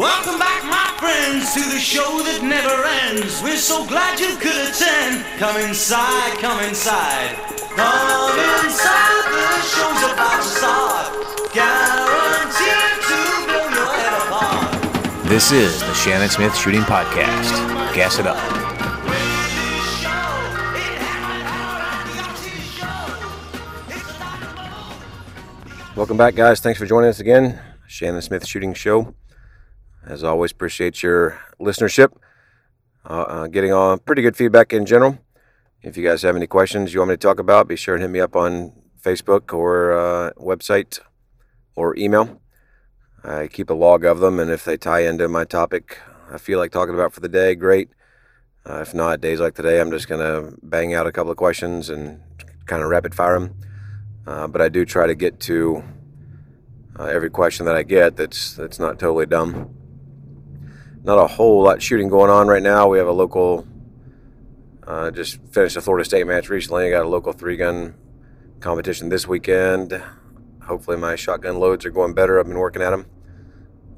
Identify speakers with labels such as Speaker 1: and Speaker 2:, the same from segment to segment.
Speaker 1: Welcome back, my friends, to the show that never ends. We're so glad you could attend. Come inside, come inside. Come inside, the show's about to start. Guaranteed to blow your head apart.
Speaker 2: This is the Shannon Smith Shooting Podcast. Gas it up.
Speaker 3: Welcome back, guys. Thanks for joining us again. Shannon Smith Shooting Show. As always, appreciate your listenership. Uh, uh, getting on pretty good feedback in general. If you guys have any questions you want me to talk about, be sure to hit me up on Facebook or uh, website or email. I keep a log of them, and if they tie into my topic I feel like talking about for the day, great. Uh, if not, days like today, I'm just going to bang out a couple of questions and kind of rapid fire them. Uh, but I do try to get to uh, every question that I get that's that's not totally dumb. Not a whole lot shooting going on right now. We have a local, uh, just finished a Florida State match recently. I got a local three gun competition this weekend. Hopefully, my shotgun loads are going better. I've been working at them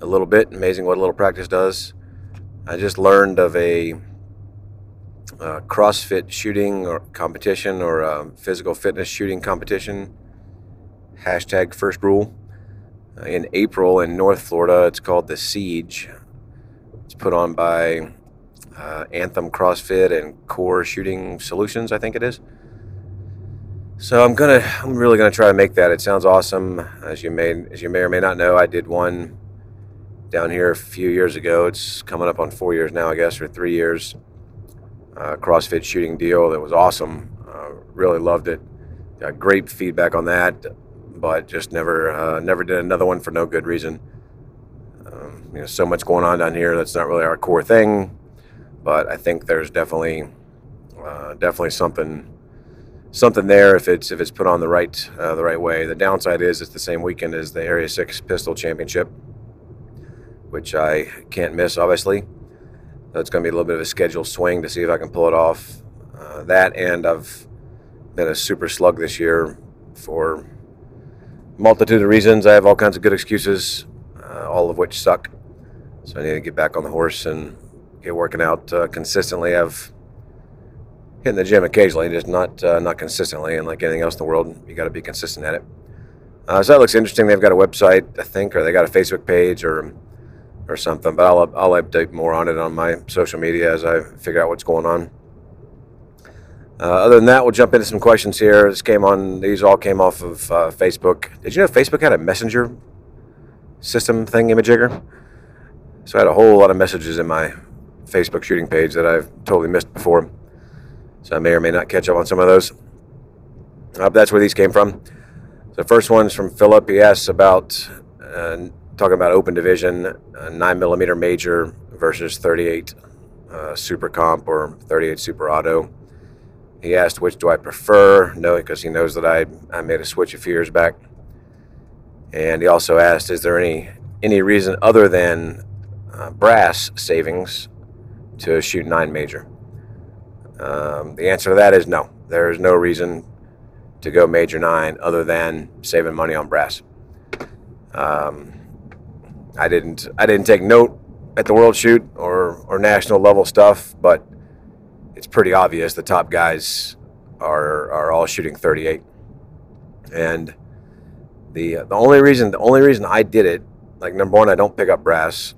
Speaker 3: a little bit. Amazing what a little practice does. I just learned of a uh, CrossFit shooting or competition or a physical fitness shooting competition. Hashtag first rule. Uh, in April in North Florida, it's called the Siege. Put on by uh, Anthem CrossFit and Core Shooting Solutions, I think it is. So I'm gonna, I'm really gonna try to make that. It sounds awesome. As you may, as you may or may not know, I did one down here a few years ago. It's coming up on four years now, I guess, or three years. Uh, CrossFit shooting deal that was awesome. Uh, really loved it. Got great feedback on that, but just never uh, never did another one for no good reason. You know, so much going on down here. That's not really our core thing, but I think there's definitely uh, definitely something something there if it's if it's put on the right uh, the right way. The downside is it's the same weekend as the Area Six Pistol Championship which I can't miss, obviously. So it's going to be a little bit of a schedule swing to see if I can pull it off. Uh, that and I've been a super slug this year for multitude of reasons. I have all kinds of good excuses, uh, all of which suck. So I need to get back on the horse and get working out uh, consistently. I've hit the gym occasionally, just not uh, not consistently. And like anything else in the world, you got to be consistent at it. Uh, so that looks interesting. They've got a website, I think, or they got a Facebook page, or or something. But I'll I'll update more on it on my social media as I figure out what's going on. Uh, other than that, we'll jump into some questions here. This came on; these all came off of uh, Facebook. Did you know Facebook had a messenger system thing, Imajigger? So I had a whole lot of messages in my Facebook shooting page that I've totally missed before. So I may or may not catch up on some of those. Uh, that's where these came from. The first one's from Philip. He asks about uh, talking about open division, nine millimeter major versus 38 uh, super comp or 38 super auto. He asked which do I prefer, no, because he knows that I I made a switch a few years back. And he also asked, is there any any reason other than uh, brass savings to shoot nine major? Um, the answer to that is no. There is no reason to go major nine other than saving money on brass. Um, I didn't I didn't take note at the world shoot or or national level stuff, but it's pretty obvious the top guys are are all shooting 38. And the the only reason the only reason I did it, like number one, I don't pick up brass,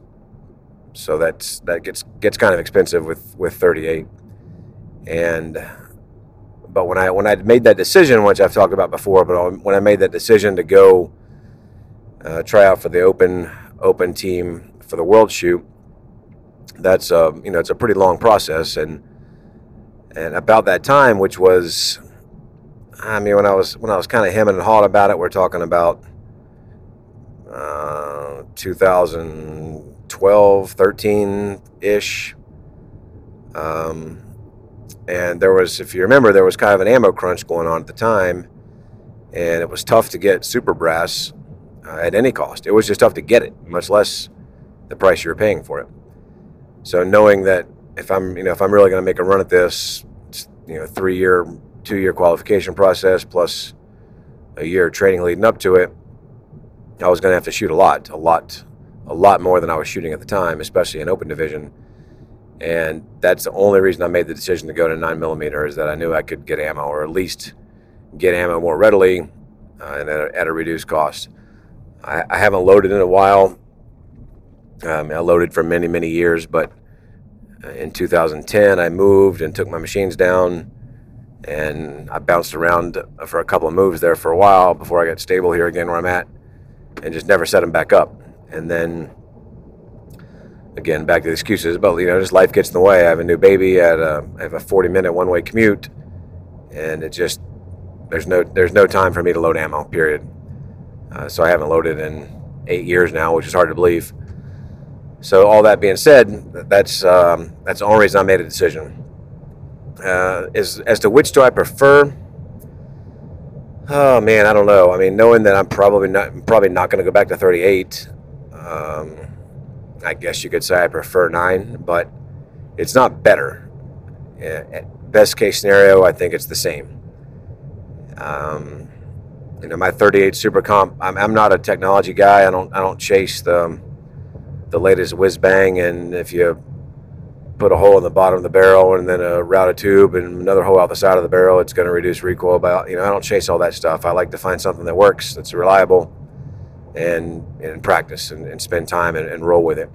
Speaker 3: so that's that gets gets kind of expensive with with 38. And but when I when I made that decision, which I've talked about before, but when I made that decision to go uh, try out for the open open team for the world shoot, that's a, uh, you know it's a pretty long process and and about that time, which was I mean when I was when I was kind of hemming and hawing about it, we're talking about uh, 2012, 13 ish. Um, and there was, if you remember, there was kind of an ammo crunch going on at the time, and it was tough to get super brass uh, at any cost. It was just tough to get it, much less the price you were paying for it. So knowing that if I'm, you know, if I'm really going to make a run at this, you know, three year, two year qualification process plus a year training leading up to it, I was going to have to shoot a lot, a lot a lot more than I was shooting at the time, especially in open division. And that's the only reason I made the decision to go to nine millimeter is that I knew I could get ammo, or at least get ammo more readily uh, and at a, at a, reduced cost. I, I, haven't loaded in a while. Um, I loaded for many, many years, but uh, in 2010 I moved and took my machines down, and I bounced around for a couple of moves there for a while before I got stable here again where I'm at, and just never set them back up. And then again, back to the excuses, but you know, just life gets in the way. I have a new baby. I, a, I have a 40 minute one way commute, and it just there's no there's no time for me to load ammo. Period. Uh, so I haven't loaded in eight years now, which is hard to believe. So all that being said, that's um, that's the only reason I made a decision. Uh, is as to which do I prefer? Oh man, I don't know. I mean, knowing that I'm probably not probably not going to go back to 38. Um, I guess you could say I prefer nine, but it's not better. Best case scenario, I think it's the same. Um, you know, my 38 Super Comp. I'm, I'm not a technology guy. I don't I don't chase the the latest whiz bang. And if you put a hole in the bottom of the barrel and then a routed tube and another hole out the side of the barrel, it's going to reduce recoil. But you know, I don't chase all that stuff. I like to find something that works, that's reliable, and and practice and, and spend time and, and, roll with it.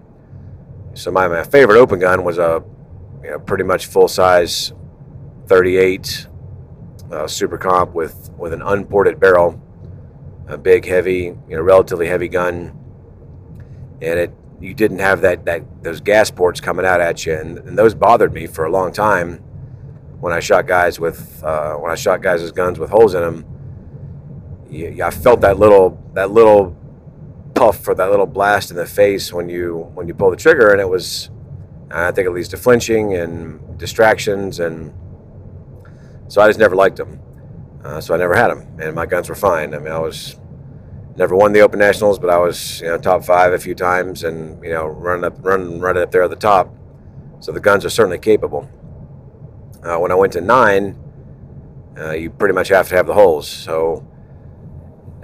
Speaker 3: So my, my favorite open gun was a you know, pretty much full size 38 uh, super comp with with an unported barrel, a big heavy you know relatively heavy gun, and it you didn't have that that those gas ports coming out at you, and, and those bothered me for a long time when I shot guys with uh, when I shot guys guns with holes in them. I felt that little that little puff or that little blast in the face when you when you pull the trigger, and it was I think it leads to flinching and distractions, and so I just never liked them. Uh, so I never had them, and my guns were fine. I mean, I was never won the Open Nationals, but I was you know top five a few times, and you know running up running right up there at the top. So the guns are certainly capable. Uh, when I went to nine, uh, you pretty much have to have the holes. So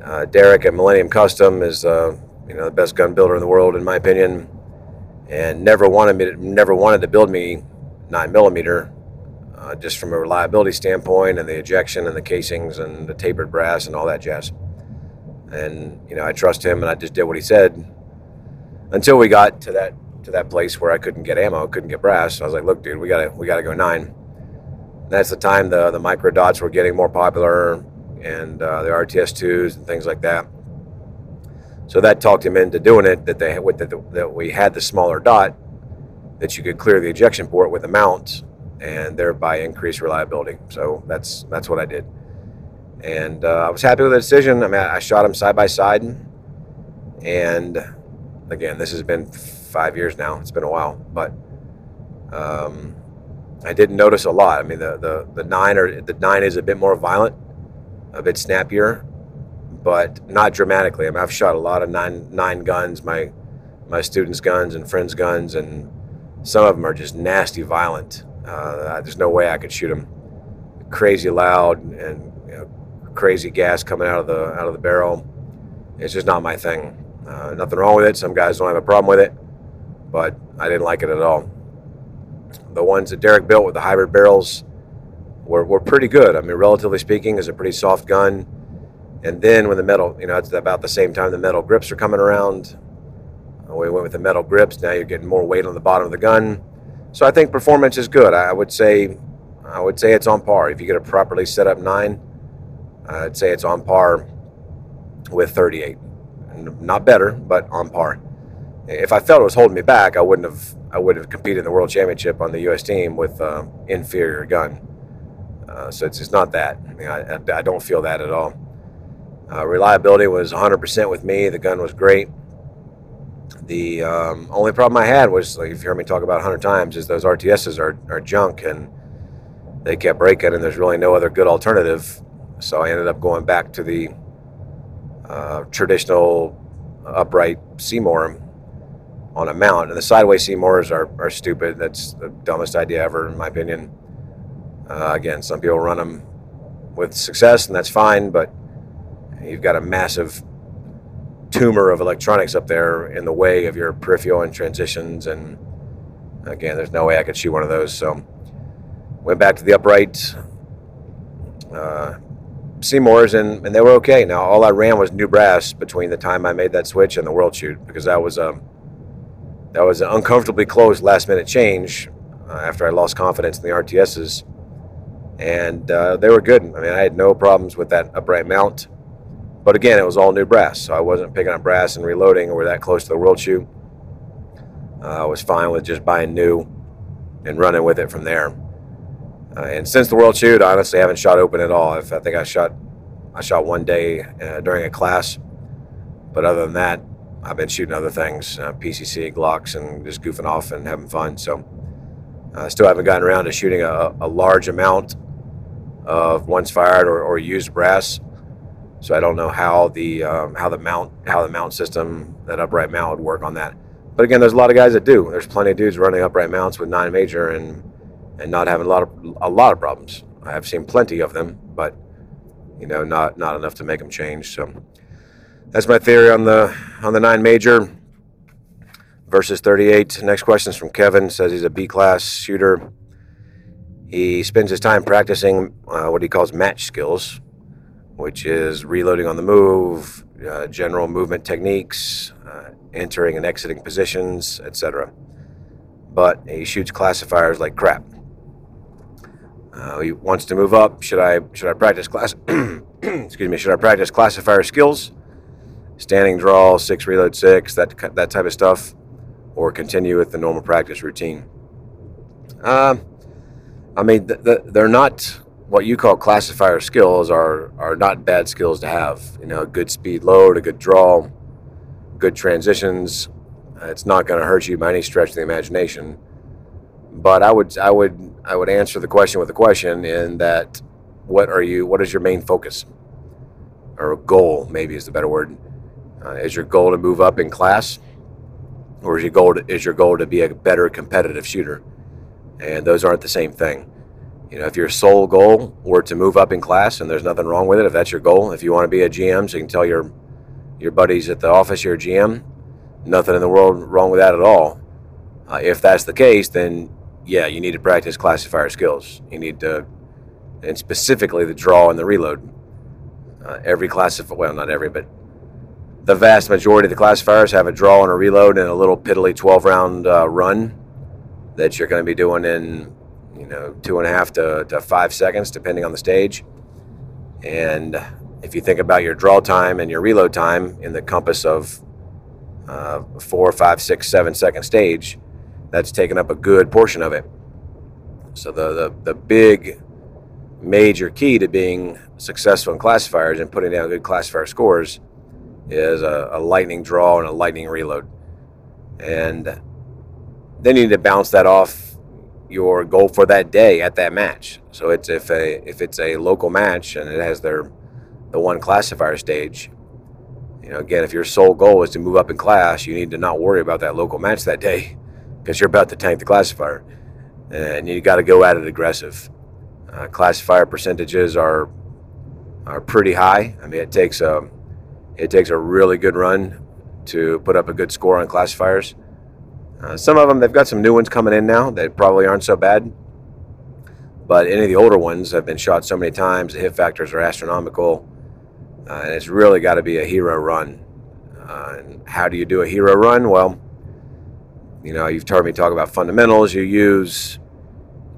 Speaker 3: uh, Derek at Millennium Custom is uh, you know the best gun builder in the world in my opinion, and never wanted me to, never wanted to build me nine millimeter, uh, just from a reliability standpoint and the ejection and the casings and the tapered brass and all that jazz. And you know I trust him and I just did what he said until we got to that to that place where I couldn't get ammo, couldn't get brass. I was like, look, dude, we gotta we gotta go nine. And that's the time the the micro dots were getting more popular and uh, the RTS2s and things like that. So that talked him into doing it. That they with the, that we had the smaller dot that you could clear the ejection port with a mount and thereby increase reliability. So that's that's what I did, and uh, I was happy with the decision. I mean, I shot them side by side, and again, this has been five years now. It's been a while, but um, I didn't notice a lot. I mean, the the the nine or the nine is a bit more violent a bit snappier, but not dramatically. I mean, I've shot a lot of nine nine guns, my my students' guns and friends' guns, and some of them are just nasty, violent. Uh, there's no way I could shoot them. Crazy loud and you know, crazy gas coming out of the out of the barrel. It's just not my thing. Uh, nothing wrong with it. Some guys don't have a problem with it, but I didn't like it at all. The ones that Derek built with the hybrid barrels were, were pretty good. I mean, relatively speaking, is a pretty soft gun. And then when the metal, you know, it's about the same time the metal grips are coming around. Uh, we went with the metal grips. Now you're getting more weight on the bottom of the gun. So I think performance is good. I would say, I would say it's on par. If you get a properly set up nine, I'd say it's on par with 38. Not better, but on par. If I felt it was holding me back, I wouldn't have. I would have competed in the world championship on the U.S. team with an uh, inferior gun. Uh, so it's, it's not that. I, mean, I, I don't feel that at all. Uh, reliability was 100% with me. The gun was great. The um, only problem I had was, like, if you heard me talk about 100 times, is those RTSs are, are junk and they kept breaking, and there's really no other good alternative. So I ended up going back to the uh, traditional upright C-More on a mount. And the sideways C-Mores are, are stupid. That's the dumbest idea ever, in my opinion. Uh, again, some people run them with success, and that's fine, but you've got a massive tumor of electronics up there in the way of your peripheral and transitions. And again, there's no way I could shoot one of those. So went back to the upright. Uh, C-Mores and, and they were okay. Now all I ran was new brass between the time I made that switch and the world shoot because that was a that was an uncomfortably close last minute change uh, after I lost confidence in the RTSs, and uh, they were good. I mean, I had no problems with that upright mount, but again, it was all new brass, so I wasn't picking up brass and reloading or that close to the world shoot. Uh, I was fine with just buying new and running with it from there. Uh, and since the world shoot, I honestly haven't shot open at all. If I think I shot, I shot one day uh, during a class, but other than that, I've been shooting other things, uh, PCC, Glocks, and just goofing off and having fun. So I still haven't gotten around to shooting a, a large amount of once fired or, or, used brass. So I don't know how the um, how the mount how the mount system that upright mount would work on that. But again, there's a lot of guys that do. There's plenty of dudes running upright mounts with nine major and and not having a lot of a lot of problems. I have seen plenty of them, but you know, not not enough to make them change. So that's my theory on the on the nine major versus 38. Next question is from Kevin. Says he's a B class shooter. He spends his time practicing uh, what he calls match skills, which is reloading on the move, uh, general movement techniques, uh, entering and exiting positions, etc. But he shoots classifiers like crap. Uh, he wants to move up. Should I should I practice class? excuse me. Should I practice classifier skills? Standing draw, six reload six, that that type of stuff, or continue with the normal practice routine. Uh, I mean, th- th- they're not what you call classifier skills are are not bad skills to have. You know, a good speed load, a good draw, good transitions. It's not going to hurt you by any stretch of the imagination. But I would I would I would answer the question with a question in that what are you what is your main focus or goal maybe is the better word uh, is your goal to move up in class or is your goal to, is your goal to be a better competitive shooter and those aren't the same thing you know if your sole goal were to move up in class and there's nothing wrong with it if that's your goal if you want to be a gm so you can tell your your buddies at the office you're a gm nothing in the world wrong with that at all uh, if that's the case then yeah, you need to practice classifier skills. You need to, and specifically the draw and the reload. Uh, every classifier, well, not every, but the vast majority of the classifiers have a draw and a reload and a little piddly 12 round uh, run that you're going to be doing in, you know, two and a half to, to five seconds, depending on the stage. And if you think about your draw time and your reload time in the compass of uh, four, five, six, seven second stage, that's taken up a good portion of it. So the, the, the big major key to being successful in classifiers and putting down good classifier scores is a, a lightning draw and a lightning reload. And then you need to bounce that off your goal for that day at that match. So it's if a if it's a local match and it has their the one classifier stage, you know, again, if your sole goal is to move up in class, you need to not worry about that local match that day because you're about to tank the classifier, and you got to go at it aggressive. Uh, classifier percentages are are pretty high. I mean, it takes a it takes a really good run to put up a good score on classifiers. Uh, some of them they've got some new ones coming in now that probably aren't so bad, but any of the older ones have been shot so many times. The hit factors are astronomical, uh, and it's really got to be a hero run. Uh, and how do you do a hero run? Well you know, you've heard me talk about fundamentals. You use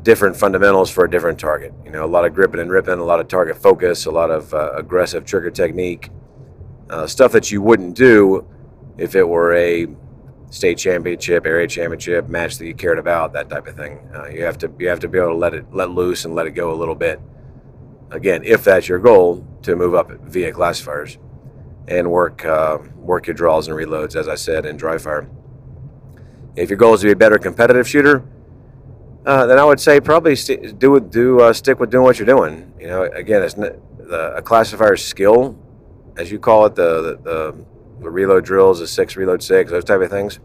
Speaker 3: different fundamentals for a different target. You know, a lot of gripping and ripping, a lot of target focus, a lot of uh, aggressive trigger technique, uh, stuff that you wouldn't do if it were a state championship, area championship match that you cared about, that type of thing. Uh, you have to you have to be able to let it let loose and let it go a little bit. Again, if that's your goal to move up via classifiers and work uh, work your draws and reloads, as I said in dry fire. If your goal is to be a better competitive shooter, uh, then I would say probably st- do do uh, stick with doing what you're doing. You know, again, it's the, a classifier skill, as you call it, the, the, the reload drills, the six reload six, those type of things,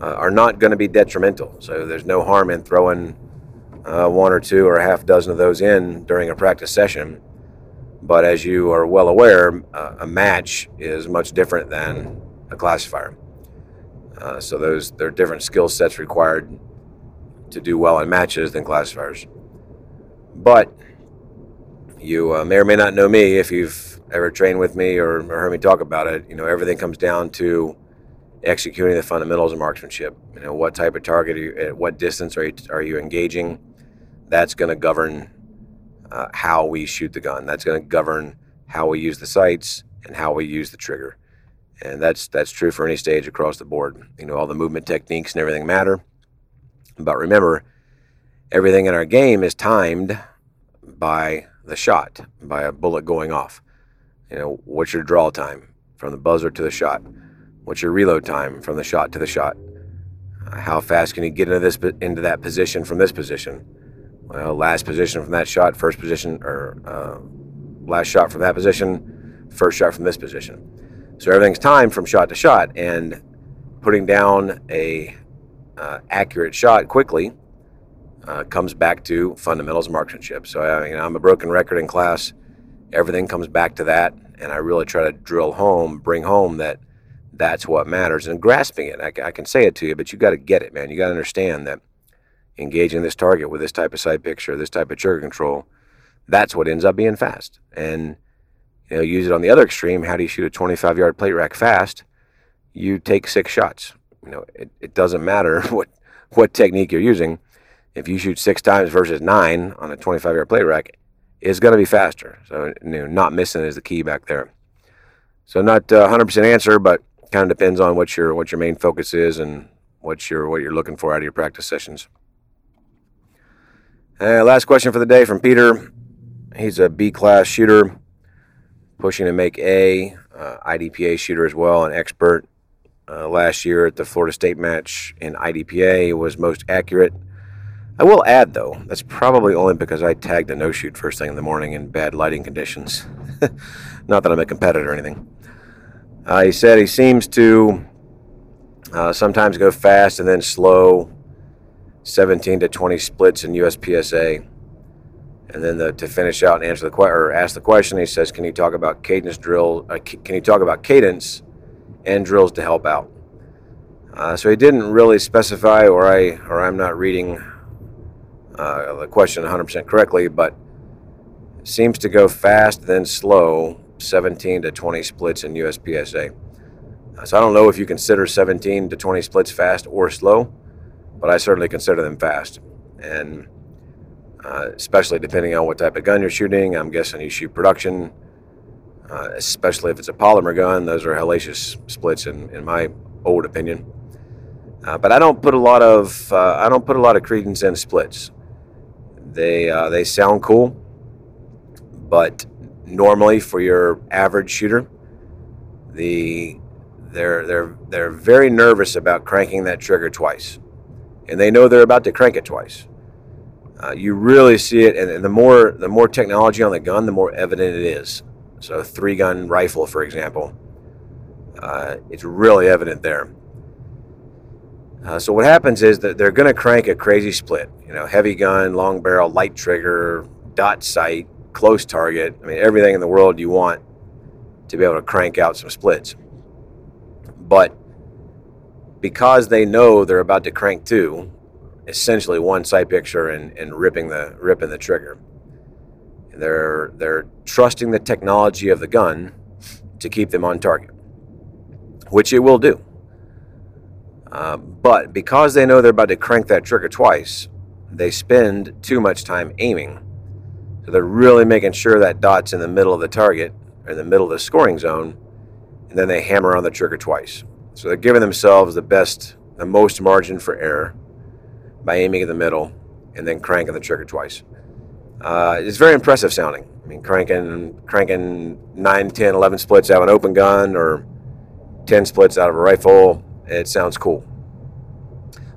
Speaker 3: uh, are not going to be detrimental. So there's no harm in throwing uh, one or two or a half dozen of those in during a practice session. But as you are well aware, uh, a match is much different than a classifier. Uh, so those there are different skill sets required to do well in matches than classifiers. But you uh, may or may not know me if you've ever trained with me or, or heard me talk about it. You know, everything comes down to executing the fundamentals of marksmanship. You know, what type of target, are you, at what distance are you, are you engaging? That's going to govern uh, how we shoot the gun. That's going to govern how we use the sights and how we use the trigger. And that's that's true for any stage across the board. You know, all the movement techniques and everything matter. But remember, everything in our game is timed by the shot, by a bullet going off. You know, what's your draw time from the buzzer to the shot? What's your reload time from the shot to the shot? How fast can you get into this into that position from this position? Well, last position from that shot, first position, or uh, last shot from that position, first shot from this position. So everything's timed from shot to shot, and putting down a uh, accurate shot quickly uh, comes back to fundamentals marksmanship. So I mean, I'm a broken record in class. Everything comes back to that, and I really try to drill home, bring home that that's what matters, and grasping it. I, I can say it to you, but you got to get it, man. You got to understand that engaging this target with this type of sight picture, this type of trigger control, that's what ends up being fast. And you know, use it on the other extreme. How do you shoot a 25 yard plate rack fast? You take six shots. You know, it, it doesn't matter what what technique you're using. If you shoot six times versus nine on a 25 yard plate rack, it's going to be faster. So, you know, not missing is the key back there. So, not a 100% answer, but kind of depends on what your what your main focus is and what you're what you're looking for out of your practice sessions. Uh, last question for the day from Peter. He's a B class shooter, pushing to make A, uh, IDPA shooter as well, an expert. Uh, last year at the Florida State match in IDPA was most accurate. I will add though, that's probably only because I tagged a no shoot first thing in the morning in bad lighting conditions. Not that I'm a competitor or anything. Uh, he said he seems to uh, sometimes go fast and then slow 17 to 20 splits in USPSA. And then the, to finish out and answer the question or ask the question, he says, "Can you talk about cadence drill? Uh, can you talk about cadence and drills to help out?" Uh, so he didn't really specify, or I or I'm not reading uh, the question 100% correctly, but seems to go fast then slow, 17 to 20 splits in USPSA. Uh, so I don't know if you consider 17 to 20 splits fast or slow but I certainly consider them fast. And uh, especially depending on what type of gun you're shooting, I'm guessing you shoot production, uh, especially if it's a polymer gun. Those are hellacious splits, in, in my old opinion. Uh, but I don't put a lot of uh, I don't put a lot of credence in splits. They uh, they sound cool, but normally for your average shooter, the they're they're they're very nervous about cranking that trigger twice and they know they're about to crank it twice. Uh, you really see it, and, the more the more technology on the gun, the more evident it is. So, three gun rifle, for example, uh, it's really evident there. Uh, so what happens is that they're going to crank a crazy split. You know, heavy gun, long barrel, light trigger, dot sight, close target. I mean, everything in the world you want to be able to crank out some splits. But because they know they're about to crank two, essentially one sight picture and, and ripping the ripping the trigger. They're they're trusting the technology of the gun to keep them on target, which it will do. Uh, but because they know they're about to crank that trigger twice, they spend too much time aiming. So they're really making sure that dot's in the middle of the target, or in the middle of the scoring zone, and then they hammer on the trigger twice. So they're giving themselves the best, the most margin for error by aiming in the middle and then cranking the trigger twice. Uh, it's very impressive sounding. I mean, cranking cranking 9, 10, 11 splits out of an open gun or 10 splits out of a rifle, it sounds cool.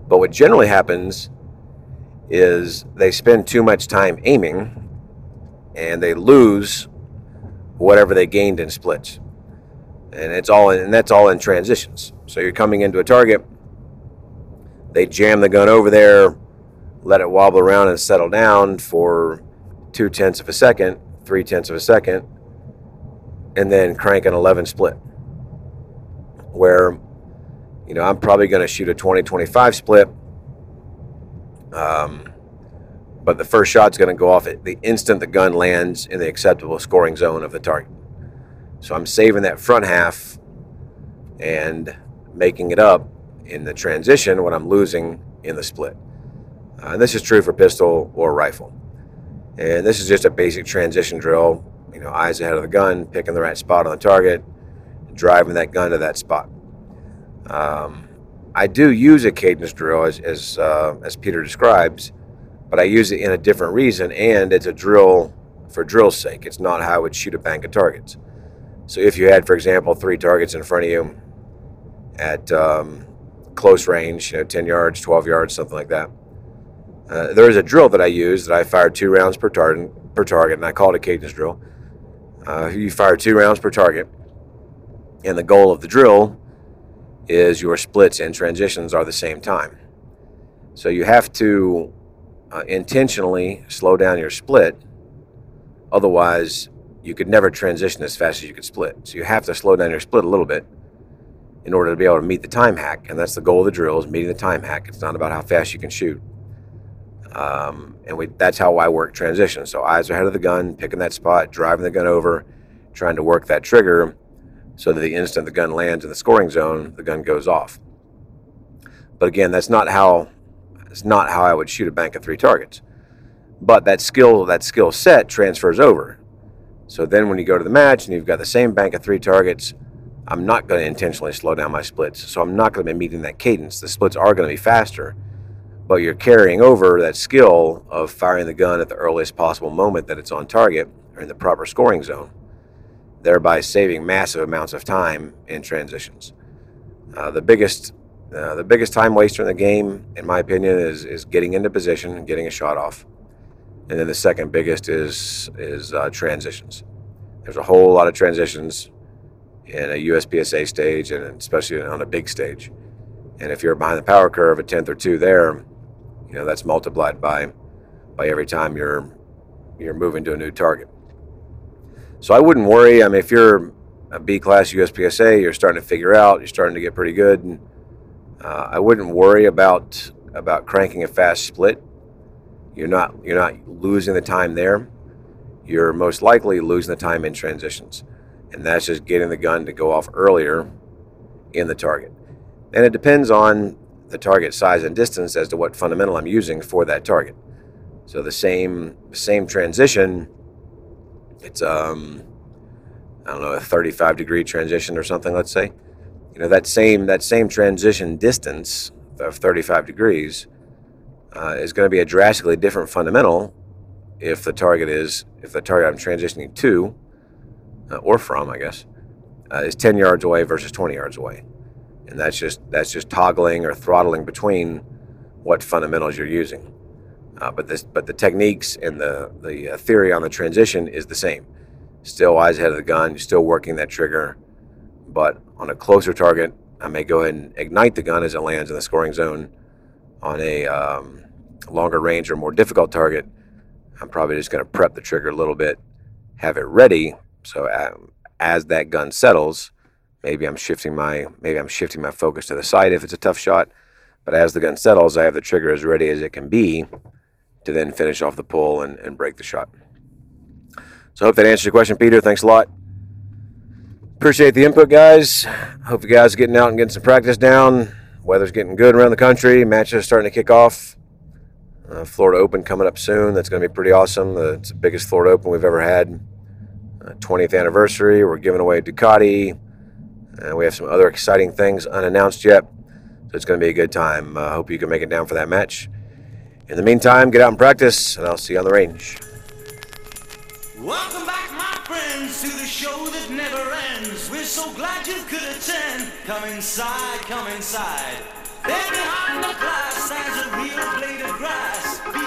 Speaker 3: But what generally happens is they spend too much time aiming and they lose whatever they gained in splits and it's all in, and that's all in transitions. So you're coming into a target, they jam the gun over there, let it wobble around and settle down for two tenths of a second, three tenths of a second, and then crank an 11 split. Where, you know, I'm probably going to shoot a 20 25 split. Um, but the first shot's going to go off at the instant the gun lands in the acceptable scoring zone of the target. So I'm saving that front half and making it up in the transition when I'm losing in the split. Uh, and this is true for pistol or rifle. And this is just a basic transition drill. You know, eyes ahead of the gun, picking the right spot on the target, driving that gun to that spot. Um, I do use a cadence drill as as, uh, as Peter describes, but I use it in a different reason, and it's a drill for drill's sake. It's not how I would shoot a bank of targets. So if you had, for example, three targets in front of you at um, close range, you know, 10 yards, 12 yards, something like that, uh, there is a drill that I use that I fire two rounds per, tar- per target, and I call it a cadence drill. Uh, you fire two rounds per target, and the goal of the drill is your splits and transitions are the same time. So you have to uh, intentionally slow down your split, otherwise you could never transition as fast as you could split. So you have to slow down your split a little bit in order to be able to meet the time hack, and that's the goal of the drill is meeting the time hack. It's not about how fast you can shoot. Um, and we, that's how I work transition. So eyes are ahead of the gun, picking that spot, driving the gun over, trying to work that trigger so that the instant the gun lands in the scoring zone, the gun goes off. But again, that's not how it's not how I would shoot a bank of three targets. But that skill, that skill set transfers over. So then when you go to the match and you've got the same bank of three targets, I'm not going to intentionally slow down my splits. So I'm not going to be meeting that cadence. The splits are going to be faster but you're carrying over that skill of firing the gun at the earliest possible moment that it's on target or in the proper scoring zone, thereby saving massive amounts of time in transitions. Uh, the biggest uh, the biggest time waster in the game, in my opinion, is is getting into position and getting a shot off, and then the second biggest is is uh, transitions. There's a whole lot of transitions in a USPSA stage, and especially on a big stage. And if you're behind the power curve, a tenth or two there, you know, that's multiplied by by every time you're you're moving to a new target. So I wouldn't worry. I mean, if you're a B class USPSA, you're starting to figure out, you're starting to get pretty good. And, uh, I wouldn't worry about about cranking a fast split. You're not you're not losing the time there. You're most likely losing the time in transitions, and that's just getting the gun to go off earlier in the target. And it depends on the target size and distance as to what fundamental I'm using for that target. So the same same transition, it's um, I don't know a 35 degree transition or something. Let's say, you know that same that same transition distance of 35 degrees uh, is going to be a drastically different fundamental if the target is if the target I'm transitioning to uh, or from, I guess, uh, is 10 yards away versus 20 yards away and that's just that's just toggling or throttling between what fundamentals you're using. Uh, but this but the techniques and the the uh, theory on the transition is the same. Still eyes ahead of the gun, still working that trigger, but on a closer target, I may go ahead and ignite the gun as it lands in the scoring zone. On a um, longer range or more difficult target, I'm probably just going to prep the trigger a little bit, have it ready. So uh, as that gun settles, Maybe I'm shifting my maybe I'm shifting my focus to the side if it's a tough shot. But as the gun settles, I have the trigger as ready as it can be to then finish off the pull and, and break the shot. So I hope that answers your question, Peter. Thanks a lot. Appreciate the input, guys. Hope you guys are getting out and getting some practice down. Weather's getting good around the country. Matches are starting to kick off. Uh, Florida Open coming up soon. That's going to be pretty awesome. It's the biggest Florida Open we've ever had. Uh, 20th anniversary. We're giving away Ducati. And we have some other exciting things unannounced yet. So it's going to be a good time. Uh, hope you can make it down for that match. In the meantime, get out and practice, and I'll see you on the range.
Speaker 1: Welcome back, my friends, to the show that never ends. We're so glad you could attend. Come inside, come inside. There behind the glass stands a real blade of grass.